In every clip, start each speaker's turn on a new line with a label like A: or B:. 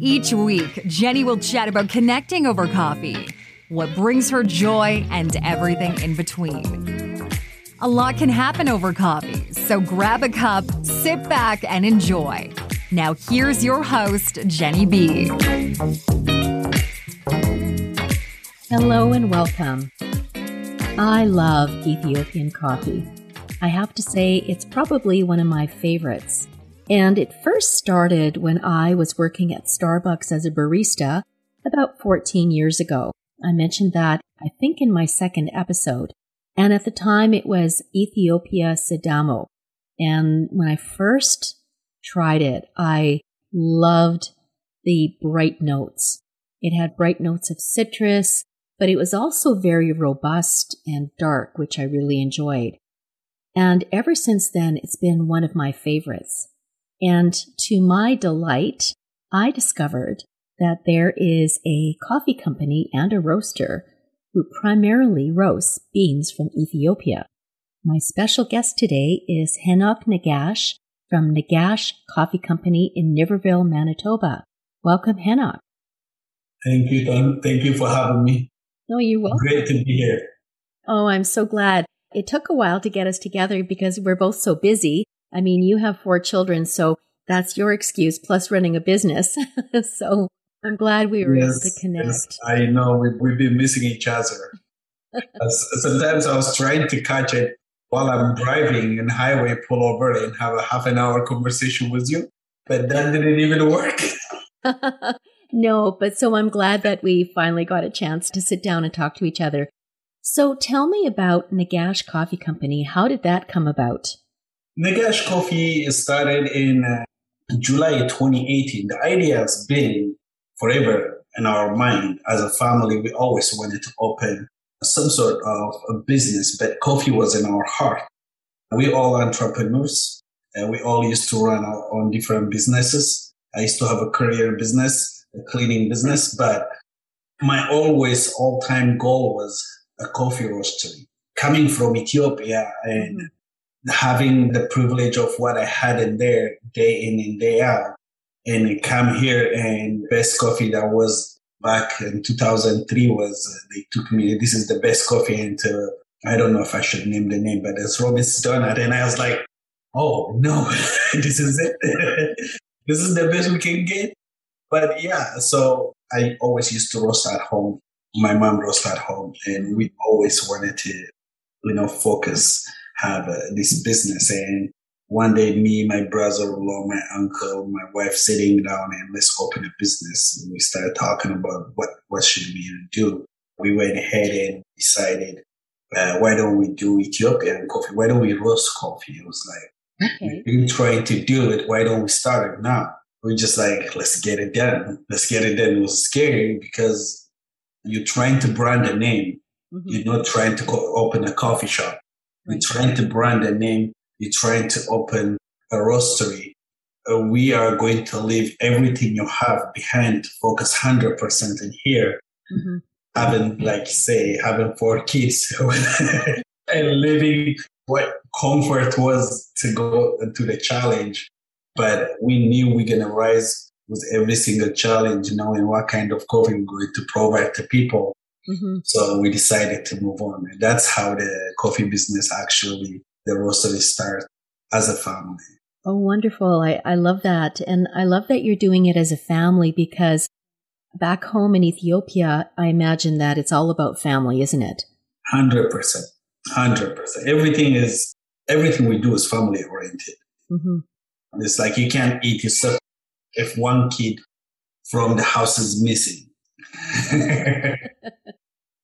A: Each week, Jenny will chat about connecting over coffee, what brings her joy, and everything in between. A lot can happen over coffee, so grab a cup, sit back, and enjoy. Now, here's your host, Jenny B.
B: Hello and welcome. I love Ethiopian coffee. I have to say, it's probably one of my favorites. And it first started when I was working at Starbucks as a barista about 14 years ago. I mentioned that, I think, in my second episode. And at the time, it was Ethiopia Sidamo. And when I first tried it, I loved the bright notes. It had bright notes of citrus, but it was also very robust and dark, which I really enjoyed. And ever since then, it's been one of my favorites. And to my delight, I discovered that there is a coffee company and a roaster who primarily roasts beans from Ethiopia. My special guest today is Henok Nagash from Nagash Coffee Company in Niverville, Manitoba. Welcome, Henok.
C: Thank you, Don. Thank you for having me.
B: Oh, you're welcome.
C: Great to be here.
B: Oh, I'm so glad. It took a while to get us together because we're both so busy. I mean, you have four children, so that's your excuse plus running a business. so I'm glad we were yes, able to connect. Yes,
C: I know we, we've been missing each other. Sometimes I was trying to catch it while I'm driving in highway, pull over and have a half an hour conversation with you, but that didn't even work.
B: no, but so I'm glad that we finally got a chance to sit down and talk to each other. So tell me about Nagash Coffee Company. How did that come about?
C: Nagash Coffee started in uh, July 2018. The idea has been forever in our mind. As a family, we always wanted to open some sort of a business, but coffee was in our heart. We all entrepreneurs and we all used to run our own different businesses. I used to have a career business, a cleaning business, but my always all time goal was a coffee roastery. Coming from Ethiopia and having the privilege of what I had in there day in and day out. And come here and best coffee that was back in 2003 was uh, they took me this is the best coffee into I don't know if I should name the name but it's Robin's Donut. And I was like oh no this is it. This is the best we can get. But yeah so I always used to roast at home. My mom roast at home. And we always wanted to you know focus have uh, this business. And one day, me, my brother-in-law, my uncle, my wife sitting down and let's open a business. And we started talking about what, what should we do. We went ahead and decided, uh, why don't we do Ethiopian coffee? Why don't we roast coffee? It was like, okay. we've been trying to do it. Why don't we start it now? We're just like, let's get it done. Let's get it done. It was scary because you're trying to brand a name. Mm-hmm. You're not trying to co- open a coffee shop. You're trying to brand a name. You're trying to open a roastery. Uh, we are going to leave everything you have behind focus 100% in here. Mm-hmm. Having, like say, having four kids and living what comfort was to go to the challenge. But we knew we're going to rise with every single challenge, knowing what kind of coffee we're going to provide to people. Mm-hmm. So we decided to move on. And that's how the coffee business actually, the roastery started as a family.
B: Oh, wonderful. I, I love that. And I love that you're doing it as a family because back home in Ethiopia, I imagine that it's all about family, isn't it?
C: 100%. 100%. Everything is, everything we do is family oriented.
B: Mm-hmm.
C: It's like you can't eat yourself if one kid from the house is missing.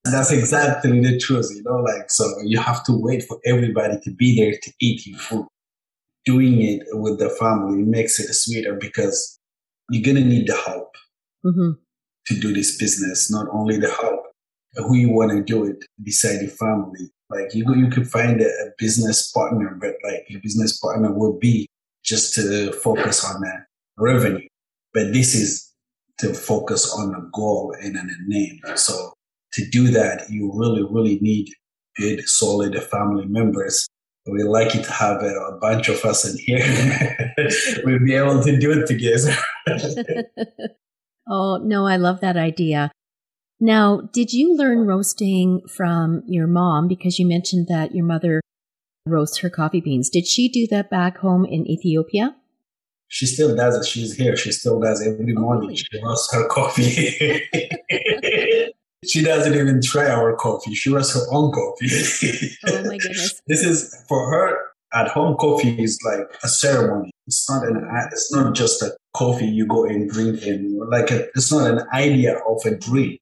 C: That's exactly the truth, you know, like, so you have to wait for everybody to be there to eat your food. Doing it with the family makes it sweeter because you're going to need the help
B: Mm-hmm.
C: to do this business, not only the help, who you want to do it beside your family. Like you, you could find a, a business partner, but like your business partner would be just to focus on the revenue. But this is to focus on a goal and on a name. So to do that, you really, really need good, solid family members. We're lucky to have a, a bunch of us in here. we'll be able to do it together.
B: oh, no, I love that idea. Now, did you learn roasting from your mom? Because you mentioned that your mother roasts her coffee beans. Did she do that back home in Ethiopia?
C: She still does it. She's here. She still does it every oh,
B: morning.
C: She roasts her coffee. She doesn't even try our coffee. She roasts her own coffee.
B: Oh my goodness.
C: this is for her at home coffee is like a ceremony it's not an it's not just a coffee you go and drink and like a, it's not an idea of a drink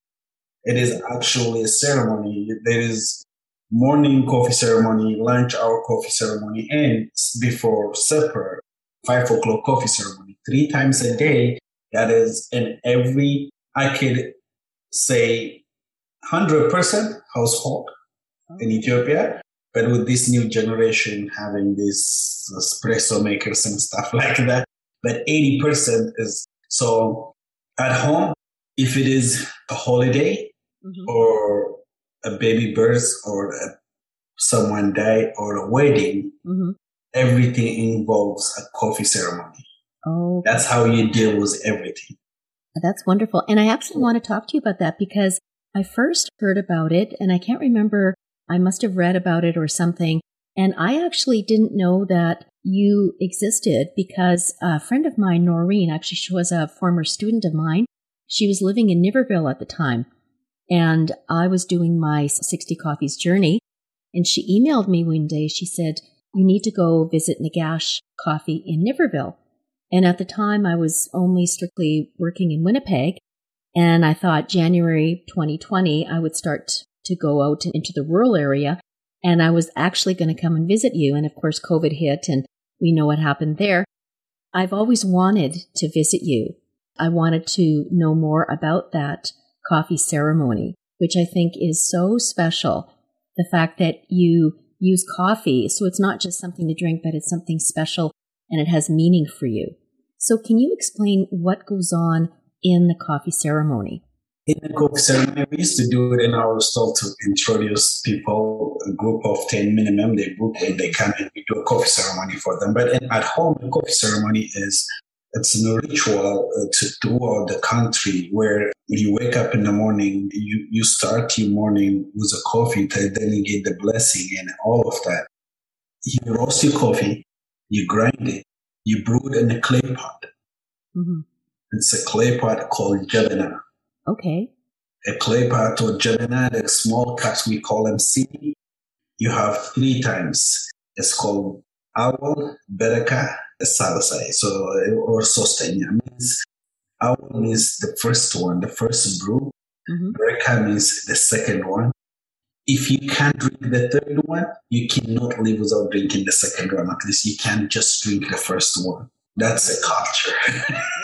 C: it is actually a ceremony there is morning coffee ceremony lunch hour coffee ceremony and before supper five o'clock coffee ceremony three times a day that is in every i could say 100% household in ethiopia but with this new generation having these espresso makers and stuff like that, but 80% is so at home, if it is a holiday
B: Mhm.
C: or a baby birth or a, someone die or a wedding,
B: Mhm.
C: everything involves a coffee ceremony.
B: Oh,
C: That's how you deal with everything.
B: That's wonderful. And I actually want to talk to you about that because I first heard about it and I can't remember, I must have read about it or something. And I actually didn't know that you existed because a friend of mine, Noreen, actually she was a former student of mine. She was living in Niverville at the time. And I was doing my 60 Coffees journey. And she emailed me one day. She said, You need to go visit Nagash Coffee in Niverville. And at the time, I was only strictly working in Winnipeg. And I thought January 2020, I would start to go out into the rural area. And I was actually going to come and visit you. And of course, COVID hit and we know what happened there. I've always wanted to visit you. I wanted to know more about that coffee ceremony, which I think is so special. The fact that you use coffee, so it's not just something to drink, but it's something special and it has meaning for you. So can you explain what goes on in the coffee ceremony?
C: In the coffee ceremony, we used to do it in our stall to introduce people, a group of 10 minimum, they book and they come and we do a coffee ceremony for them. But in, at home, the coffee ceremony is, it's a ritual uh, to throughout the country where you wake up in the morning, you, you start your morning with a coffee, then you get the blessing and all of that. You roast your coffee, you grind it, you brew it in a clay pot.
B: hmm
C: It's a clay pot called jabana.
B: Okay.
C: a clay pot or Gemini, the small cups, we call them seed. You have three times. It's called Owl, Bereka, Salasai. So, or Sostenya means Owl means the first one, the first brew.
B: hmm
C: Bereka means the second one. If you can't drink the third one, you cannot live without drinking the second one. At least you can't just drink the first one. That's a culture.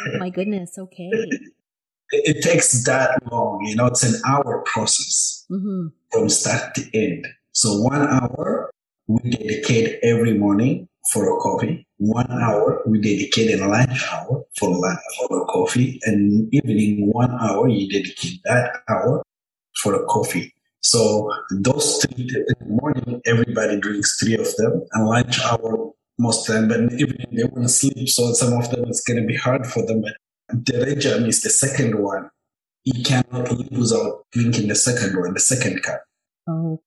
B: Oh my goodness. Okay.
C: it it takes that long, you know, it's an hour process.
B: hmm
C: from start to end. So one hour we dedicate every morning for a coffee. One hour we dedicate in lunch hour for lunch, for a coffee, and evening one hour you dedicate that hour for a coffee. So those three in the morning everybody drinks three of them, and lunch hour most time, but even evening they want to sleep. So some of them it's going to be hard for them. But Derejam is the second one. You cannot live without drinking the second one, the second cup
B: Oh.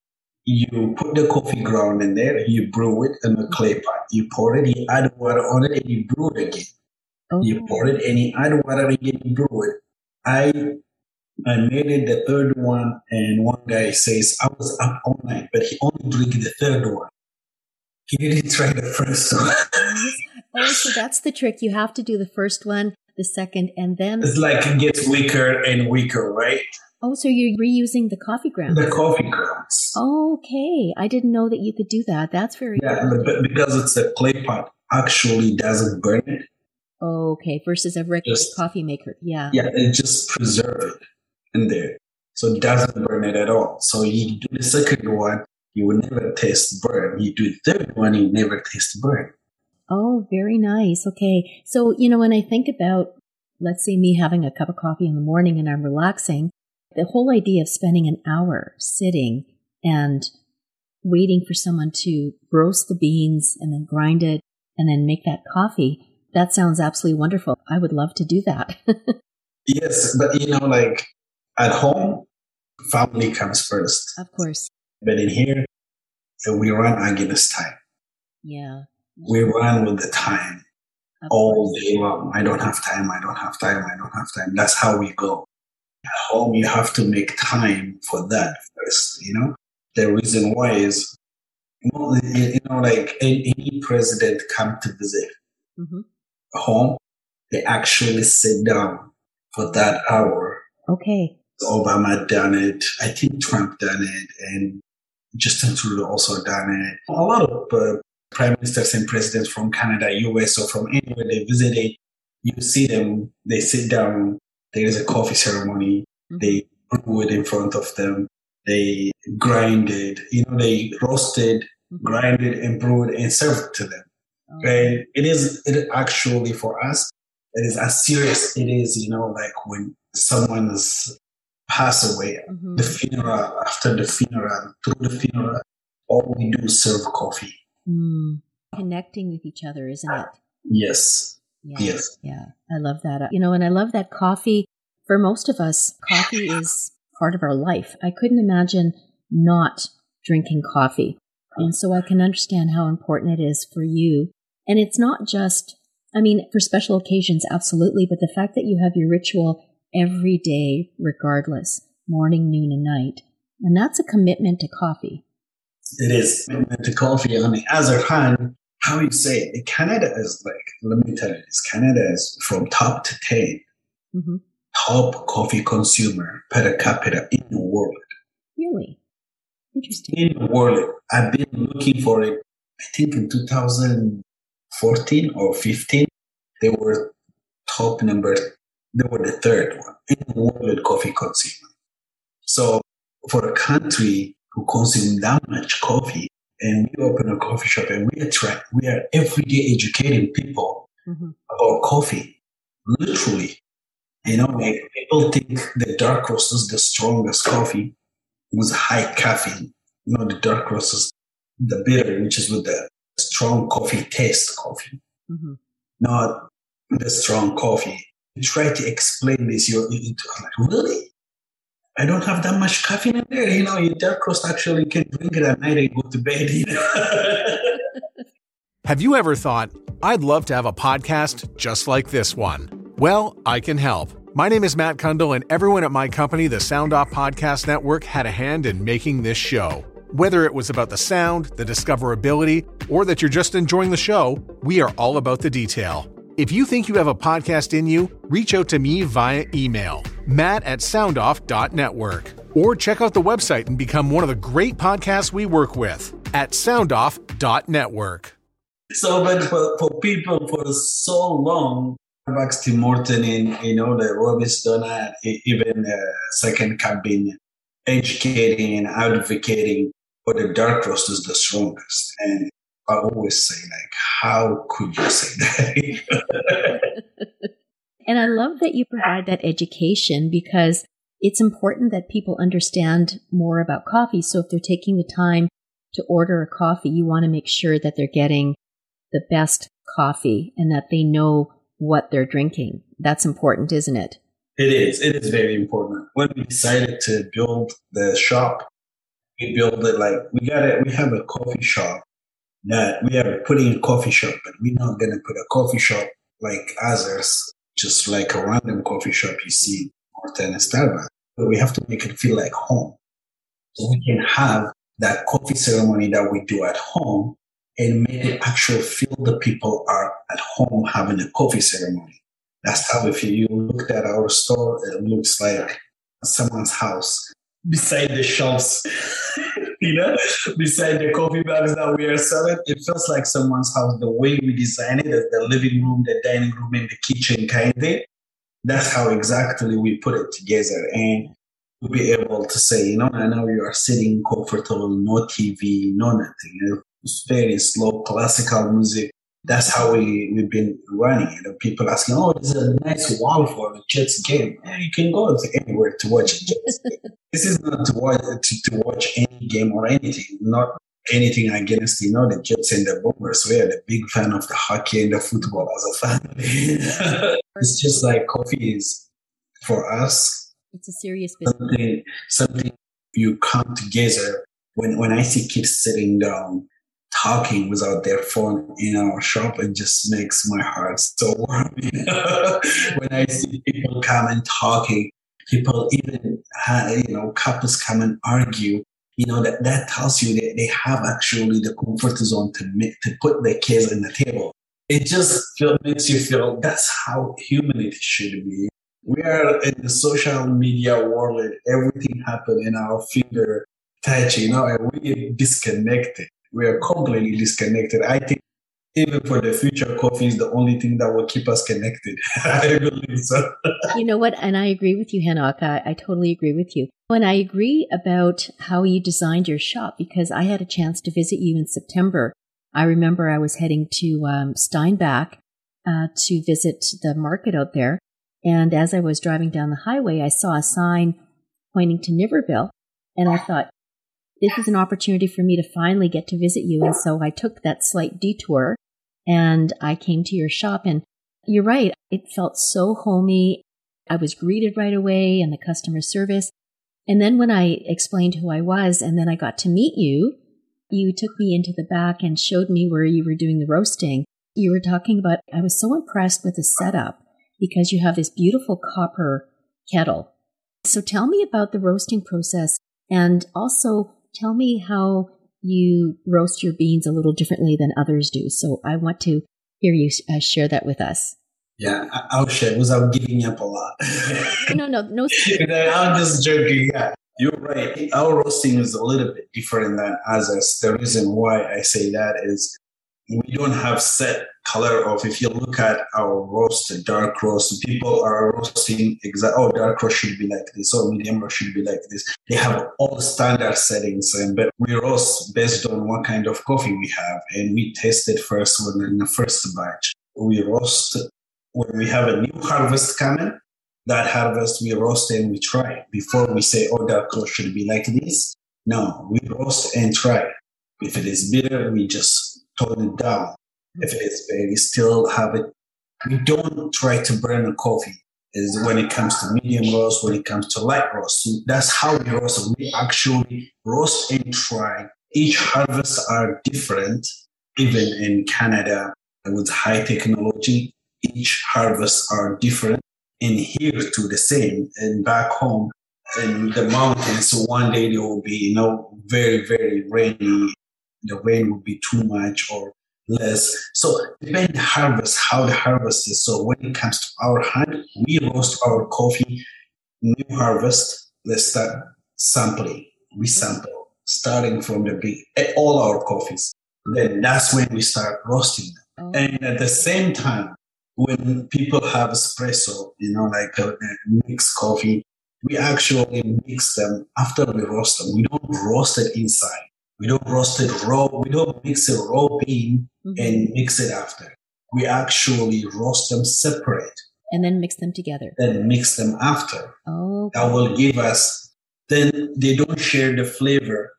C: you put the coffee ground in there, you brew it in a clay pot. You pour it, you add water on it, and you brew it again.
B: Oh.
C: You pour it and you add water again, you brew it. I I made it the third one, and one guy says I was up all night, but he only drank the third one. He didn't try the first one.
B: oh, so that's the trick. You have to do the first one, the second, and then
C: it's like it gets weaker and weaker, right?
B: Oh, so you're reusing the coffee grounds?
C: The coffee grounds.
B: Okay, I didn't know that you could do that. That's very
C: yeah, but, but because it's a clay pot, actually doesn't burn it.
B: Okay, versus a regular just, coffee maker. Yeah.
C: Yeah, it just preserves it in there. So it doesn't burn it at all. So you do the second one, you will never taste burn. You do the third one, you never taste burn.
B: Oh, very nice. Okay. So, you know, when I think about, let's say me having a cup of coffee in the morning and I'm relaxing, the whole idea of spending an hour sitting and waiting for someone to roast the beans and then grind it and then make that coffee, that sounds absolutely wonderful. I would love to do that.
C: yes, but you know, like at home, family comes first.
B: Of course.
C: But in here, we run against time.
B: Yeah.
C: We run with the time of all course. day long. I don't have time. I don't have time. I don't have time. That's how we go. At home, you have to make time for that first, you know? The reason why is, you know, like any president come to visit mm-hmm. home, they actually sit down for that hour.
B: Okay.
C: Obama done it. I think Trump done it, and Justin Trudeau also done it. A lot of uh, prime ministers and presidents from Canada, US, or from anywhere they visited, you see them. They sit down. There is a coffee ceremony. Mm-hmm. They brew it in front of them. They grind it. You know, they roasted, mm-hmm. grind it, and brew it and served to them. Okay, And it is it actually for us. It is as serious it is, you know, like when someone is pass away, mm-hmm. the funeral, after the funeral, through the funeral, all we do is serve coffee.
B: Mm. Connecting with each other, isn't it?
C: Yes.
B: Yeah,
C: yes.
B: Yeah. I love that. You know, and I love that coffee, for most of us, coffee is part of our life. I couldn't imagine not drinking coffee. And so I can understand how important it is for you. And it's not just, I mean, for special occasions, absolutely, but the fact that you have your ritual every day, regardless, morning, noon, and night. And that's a commitment to coffee.
C: It is commitment to coffee. On the other hand, how you say it, Canada is like, let me tell you this, Canada is from top to 10, mm-hmm. top coffee consumer per capita in the world.
B: Really? Interesting.
C: In the world. I've been looking for it, I think in 2014 or 15, they were top number they were the third one in the world coffee consumer. So for a country who consume that much coffee and we open a coffee shop and we attract, we are every day educating people mm-hmm. about coffee. Literally. You know, like people think the dark roast is the strongest coffee with high caffeine. You know, the dark roast is the bitter, which is with the strong coffee taste coffee. Mm-hmm. Not the strong coffee try to explain this, you're, you're like, really? I don't have that much caffeine in there. You know, your dark roast actually can drink it at night and go to bed. You know?
D: have you ever thought, I'd love to have a podcast just like this one? Well, I can help. My name is Matt Cundill, and everyone at my company, the Sound Off Podcast Network, had a hand in making this show. Whether it was about the sound, the discoverability, or that you're just enjoying the show, we are all about the detail. If you think you have a podcast in you, reach out to me via email, matt at soundoff.network, or check out the website and become one of the great podcasts we work with at soundoff.network.
C: So, but for, for people for so long, Starbucks, Tim Horton, and you know the Robins Donut, even uh, Second Cabin, educating and advocating for the dark roast is the strongest. And I always say, like, how could you say that?
B: and I love that you provide that education because it's important that people understand more about coffee. So if they're taking the time to order a coffee, you want to make sure that they're getting the best coffee and that they know what they're drinking. That's important, isn't it?
C: It is. It is very important. When we decided to build the shop, we built it like we got it. We have a coffee shop that we are putting a coffee shop, but we're not going to put a coffee shop like others, just like a random coffee shop you see than a Starbucks. But we have to make it feel like home. So we can have that coffee ceremony that we do at home and make it actually feel the people are at home having a coffee ceremony. That's how if you looked at our store, it looks like someone's house beside the shelves, you know, beside the coffee bags that we are selling. It feels like someone's house. The way we design it, as the living room, the dining room, and the kitchen kind of. That's how exactly we put it together. And we'll be able to say, you know, I know you are sitting comfortable, no TV, no nothing. It's very slow classical music that's how we, we've been running it. People asking, oh, this is a nice wall for the Jets game. Yeah, you can go anywhere to watch Jets game. this is not to watch, to, to watch any game or anything, not anything against, you know, the Jets and the Bombers. We are a big fan of the hockey and the football as a family. it's just like coffee is for us.
B: It's a serious business.
C: Something, something you come together. When, when I see kids sitting down talking without their phone in our shop, it just makes my heart so warm. You know? when I see people come and talking, people even, you know, couples come and argue, you know, that, that tells you that they have actually the comfort zone to make, to put their kids in the table. It just feel, makes you feel that's how humanity should be. We are in the social media world everything happens in our finger touch, you know, and we get disconnected we are completely disconnected. I think even for the future, coffee is the only thing that will keep us connected. I believe so.
B: you know what? And I agree with you, Hanok. I, I totally agree with you. And I agree about how you designed your shop because I had a chance to visit you in September. I remember I was heading to um, Steinbach uh, to visit the market out there. And as I was driving down the highway, I saw a sign pointing to Niverville. And I thought, this is an opportunity for me to finally get to visit you. And so I took that slight detour and I came to your shop. And you're right, it felt so homey. I was greeted right away and the customer service. And then when I explained who I was and then I got to meet you, you took me into the back and showed me where you were doing the roasting. You were talking about, I was so impressed with the setup because you have this beautiful copper kettle. So tell me about the roasting process and also tell me how you roast your beans a little differently than others do. So I want to hear you uh, share that with us.
C: Yeah, I'll share without giving up a lot.
B: no, no, no.
C: I'm just joking. Yeah, you're right. Our roasting is a little bit different than others. The reason why I say that is we don't have set color of if you look at our roast dark roast people are roasting exact oh dark roast should be like this or medium roast should be like this. They have all standard settings and but we roast based on what kind of coffee we have and we test it first when in the first batch. We roast when we have a new harvest coming. That harvest we roast and we try before we say oh dark roast should be like this. No we roast and try. If it is bitter we just tone it down. If it is very still have it. We don't try to burn the coffee. Is when it comes to medium roast, when it comes to light roast. So that's how we roast. We actually roast and try. Each harvest are different. Even in Canada with high technology, each harvest are different. And here to the same. And back home in the mountains, so one day there will be, you know, very, very rainy the rain would be too much or less. So depending harvest, how the harvest is. So when it comes to our hand, we roast our coffee, new harvest, let's start sampling. We sample, starting from the big, eh, all our coffees. Then that's when we start roasting them. Oh. And at the same time, when people have espresso, you know, like a, a mixed coffee, we actually mix them after we roast them. We don't roast it inside. We don't roast it raw. We don't mix a raw bean mm-hmm. and mix it after. We actually roast them separate.
B: And then mix them together.
C: Then mix them after.
B: Oh.
C: Okay. That will give us, then they don't share the flavor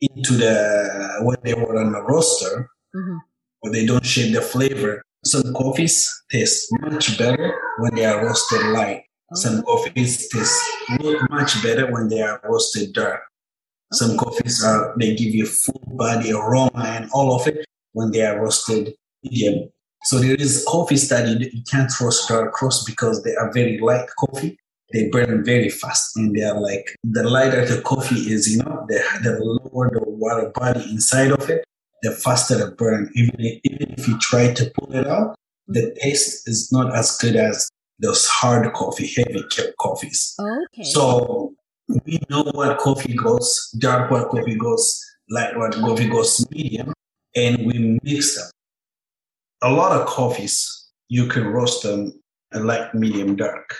C: into the, when they were on the roaster, mm-hmm. or they don't share the flavor. Some coffees taste much better when they are roasted light. Oh. Some coffees taste much better when they are roasted dark. Some coffees are they give you full body aroma and all of it when they are roasted medium. So there is coffees that you, you can't roast dark roast because they are very light coffee. they burn very fast and they're like the lighter the coffee is, you know, the, the lower the water body inside of it, the faster the burn. Even if, even if you try to pull it out, the taste is not as good as those hard coffee, heavy coffees.
B: Okay.
C: So we know what coffee goes, dark what coffee goes, light what coffee goes, medium, and we mix them. A lot of coffees, you can roast them light, medium, dark.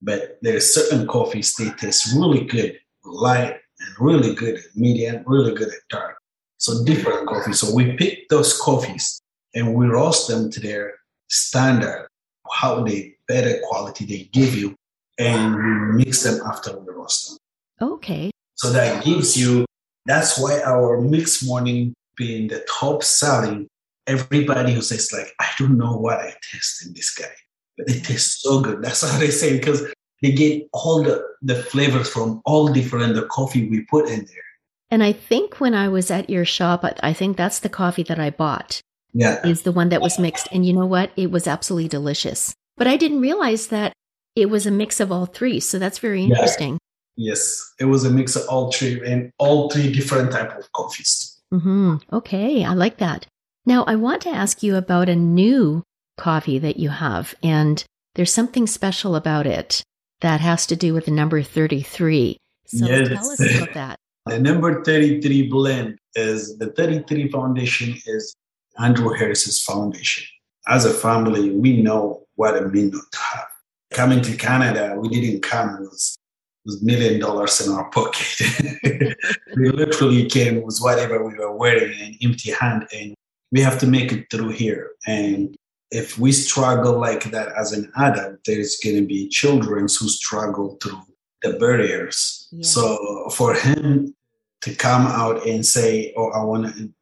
C: But there are certain coffees, they taste really good, light, and really good at medium, really good at dark. So different coffees. So we pick those coffees and we roast them to their standard, how they better quality they give you, and we mix them after we roast them.
B: Okay.
C: So that gives you that's why our mixed morning being the top selling, everybody who says like, I don't know what I taste in this guy, but it tastes so good. That's how they say because they get all the, the flavors from all different the coffee we put in there.
B: And I think when I was at your shop, I think that's the coffee that I bought.
C: Yeah.
B: Is the one that was mixed. And you know what? It was absolutely delicious. But I didn't realize that it was a mix of all three. So that's very interesting.
C: Yes. It was a mix of all three and all three different type of coffees.
B: Mm-hmm. Okay. I like that. Now I want to ask you about a new coffee that you have. And there's something special about it that has to do with the number 33. So yes. tell us about that.
C: The number 33 blend is the 33 foundation is Andrew Harris's foundation. As a family, we know what it means not to have. Coming to Canada, we didn't come with million dollars in our pocket. we literally came with whatever we were wearing an empty hand and we have to make it through here. And if we struggle like that as an adult, there's going to be children who struggle through the barriers. So for him to come out and say, "Oh, I want to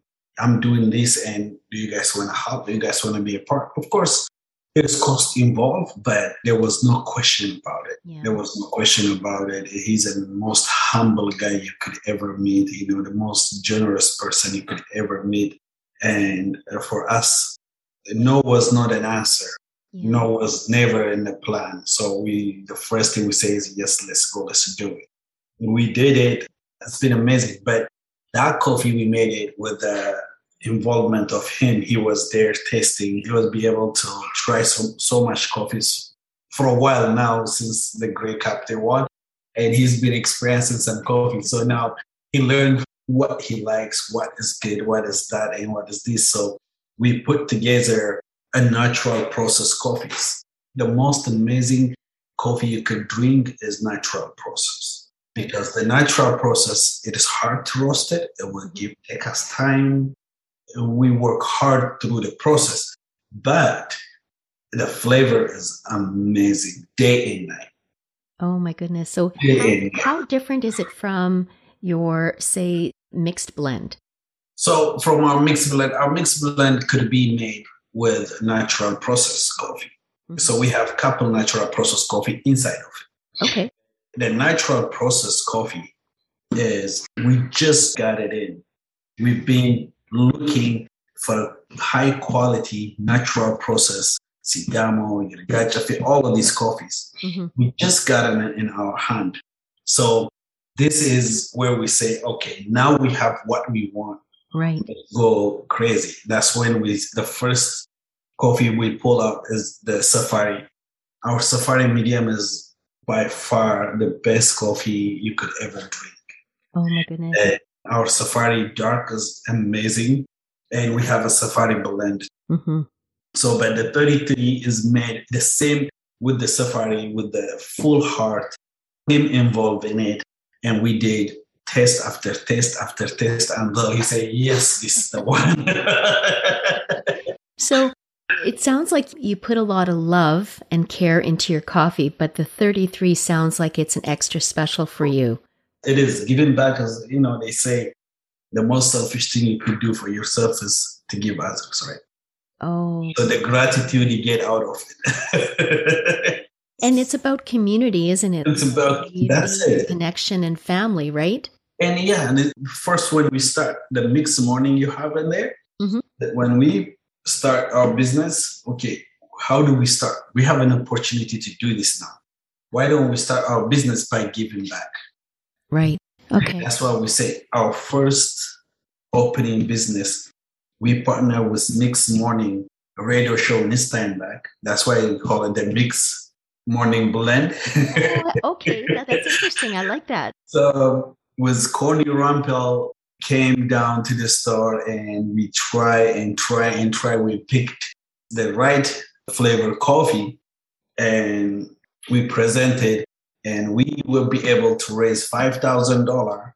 C: I'm doing this and do you guys want to help? Do you guys want to be a part? Of course, there's cost involved, but there was no question about it. Yeah. There was no question about it. He's the most humble guy you could ever meet, you know, the most generous person you could ever meet. And for us, no was not an answer. Yeah. No was never in the plan. So we, the first thing we say is, yes, let's go, let's do it. We did it. It's been amazing. But that coffee, we made it with the involvement of him. He was there tasting. He was be able to try so, so much coffees for a while now since the Grey Cup they won. And he's been experiencing some coffee. So now he learned what he likes, what is good, what is that, and what is this. So we put together a natural process coffees. The most amazing coffee you could drink is natural process because the natural process it is hard to roast it. It will give take us time we work hard through the process, but the flavor is amazing day and night.
B: Oh my goodness. So, how, how, different is it from your, say, mixed blend?
C: So, from our mixed blend, our mixed blend could be made with natural processed coffee. Mm-hmm. So, we have a couple natural processed coffee inside of
B: it. Okay.
C: The natural processed coffee is we just got it in. We've been looking for high quality natural process Sidamo, all of these coffees. Mm-hmm. We just got them in our hand. So this is where we say, okay, now we have what we want.
B: Right.
C: Go crazy. That's when we the first coffee we pull out is the Safari. Our Safari medium is by far the best coffee you could ever drink.
B: Oh my goodness. Uh,
C: our Safari Dark is amazing, and we have a Safari Blend. Mm-hmm. So, but the 33 is made the same with the Safari, with the full heart, him involved in it, and we did test after test after test until he said, "Yes, this is the one."
B: so, it sounds like you put a lot of love and care into your coffee, but the 33 sounds like it's an extra special for you
C: it is giving back as you know they say the most selfish thing you could do for yourself is to give others right?
B: Oh.
C: So the gratitude you get out of
B: it. And it's about community isn't it?
C: It's about community, that's it.
B: connection and family right?
C: And yeah and it, first when we start the mixed morning you have in there mm-hmm. when we start our business okay how do we start? We have an opportunity to do this now. Why don't we start our business by giving back?
B: Right. Okay.
C: That's why we say our first opening business, we partner with Mix Morning a radio show in Steinbach. That's why we call it the Mix Morning Blend.
B: oh, okay, that's interesting. I like that.
C: So with Corny Rempel came down to the store and we try and try and try. We picked the right flavor coffee and we presented and we will be able to raise $5,000 wow.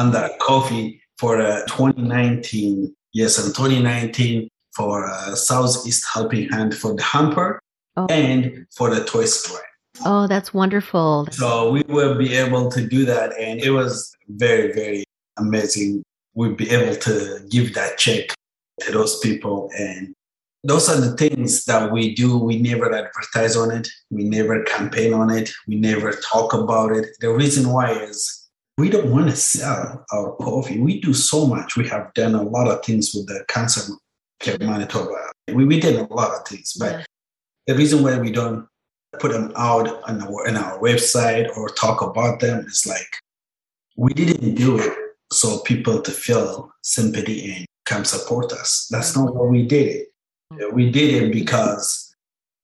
C: on that coffee for uh, a 2019. Yes, in 2019 for a Southeast Helping Hand for the hamper oh. and for the toy store.
B: Oh, that's wonderful.
C: So we will be able to do that. And it was very, very amazing. We'll be able to give that check to those people. And those are the things that we do. We never advertise on it. We never campaign on it. We never talk about it. The reason why is we don't want to sell our coffee. We do so much. We have done a lot of things with the cancer care Manitoba. We, we did a lot of things, but yeah. the reason why we don't put them out on our, on our website or talk about them is like we didn't do it so people to feel sympathy and come support us. That's not what we did. We did it because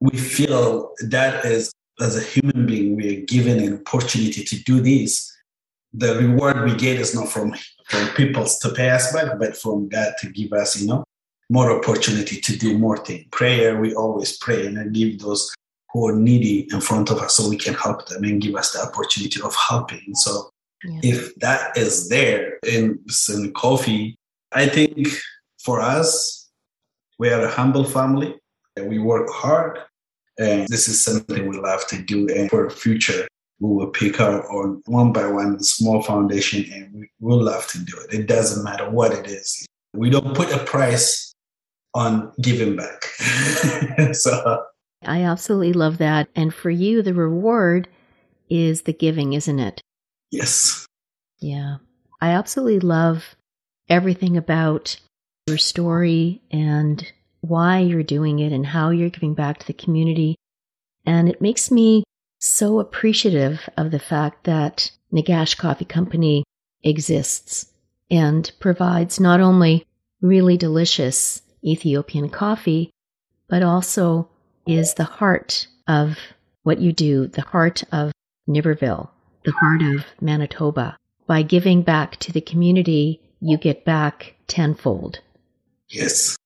C: we feel that is as a human being we are given an opportunity to do this. The reward we get is not from from people to pay us back, but from God to give us, you know, more opportunity to do more things. Prayer, we always pray and give those who are needy in front of us so we can help them and give us the opportunity of helping. So yeah. if that is there in, in coffee, I think for us, we are a humble family and we work hard. And this is something we love to do. And for the future, we will pick up on one by one the small foundation and we will love to do it. It doesn't matter what it is. We don't put a price on giving back. so
B: I absolutely love that. And for you, the reward is the giving, isn't it?
C: Yes.
B: Yeah. I absolutely love everything about your story and why you're doing it and how you're giving back to the community. And it makes me so appreciative of the fact that Nagash Coffee Company exists and provides not only really delicious Ethiopian coffee, but also is the heart of what you do, the heart of Niverville, the heart of Manitoba. By giving back to the community, you get back tenfold.
C: Yes.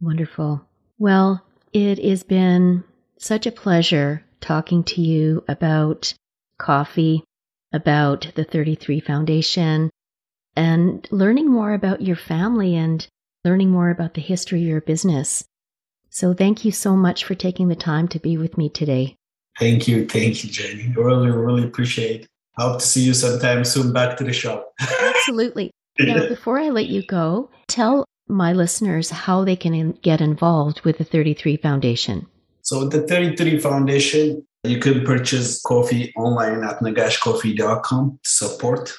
B: Wonderful. Well, it has been such a pleasure talking to you about coffee, about the 33 Foundation, and learning more about your family and learning more about the history of your business. So thank you so much for taking the time to be with me today.
C: Thank you. Thank you, Jenny. Really, really appreciate it. Hope to see you sometime soon back to the shop.
B: Absolutely. Now, before I let you go, tell my listeners how they can get involved with the 33 Foundation.
C: So, the 33 Foundation, you can purchase coffee online at nagashcoffee.com support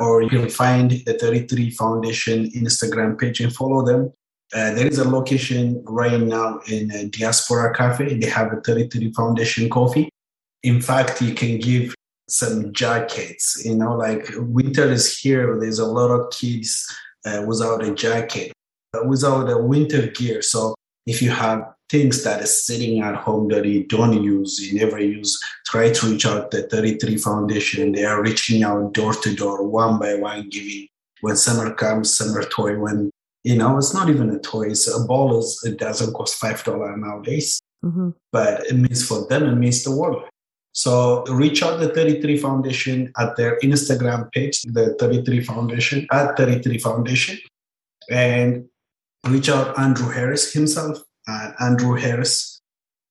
C: or you can find the 33 Foundation Instagram page and follow them. Uh, there is a location right now in uh, Diaspora Cafe. They have a 33 Foundation coffee. In fact, you can give some jackets. You know, like winter is here. There's a lot of kids uh, without a jacket, uh, without a winter gear. So if you have things that is sitting at home that you don't use, you never use, try to reach out the 33 Foundation. They are reaching out door to door, one by one, giving. When summer comes, summer toy. When you know, it's not even a toy. It's a ball. Is it doesn't cost five dollar nowadays, mm-hmm. but it means for them, it means the world. So reach out the 33 Foundation at their Instagram page, the 33 Foundation at 33 Foundation, and reach out Andrew Harris himself, uh, Andrew Harris,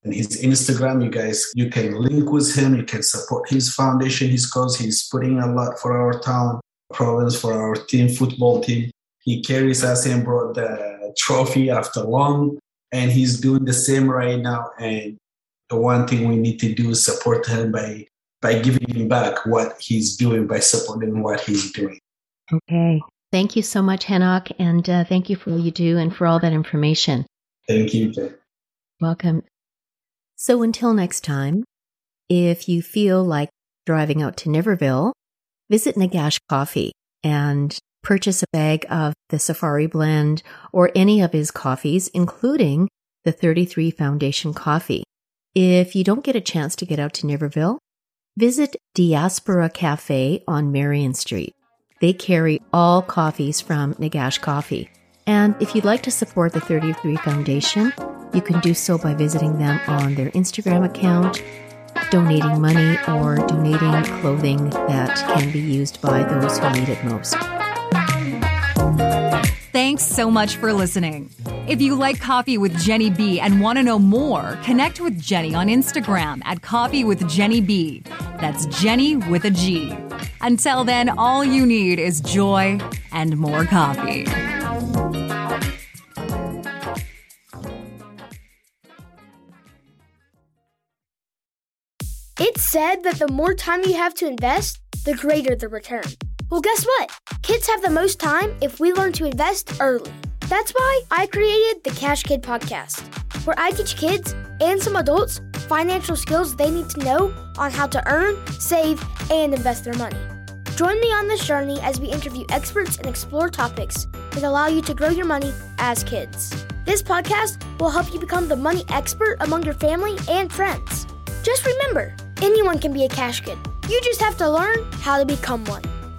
C: and his Instagram. You guys, you can link with him. You can support his foundation, his cause. He's putting a lot for our town, province, for our team, football team. He carries us and brought the trophy after long, and he's doing the same right now. And the one thing we need to do is support him by by giving him back what he's doing by supporting what he's doing.
B: Okay. Thank you so much, Henok, and uh, thank you for all you do and for all that information.
C: Thank you.
B: Welcome. So until next time, If you feel like driving out to Niverville, visit Nagash Coffee and purchase a bag of the Safari Blend or any of his coffees, including the 33 Foundation coffee. If you don't get a chance to get out to Niverville, visit Diaspora Cafe on Marion Street. They carry all coffees from Nagash Coffee. And if you'd like to support the 33 Foundation, you can do so by visiting them on their Instagram account, donating money, or donating clothing that can be used by those who need it most.
A: Thanks so much for listening. If you like Coffee with Genny B and want to know more, connect with Genny on Instagram at Coffee with Genny B. That's Genny with a G. Until then, all you need is joy and more coffee.
E: It's said that the more time you have to invest, the greater the return. Well, guess what? Kids have the most time if we learn to invest early. That's why I created the Cash Kid podcast, where I teach kids and some adults financial skills they need to know on how to earn, save, and invest their money. Join me on this journey as we interview experts and explore topics that allow you to grow your money as kids. This podcast will help you become the money expert among your family and friends. Just remember, anyone can be a cash kid. You just have to learn how to become one.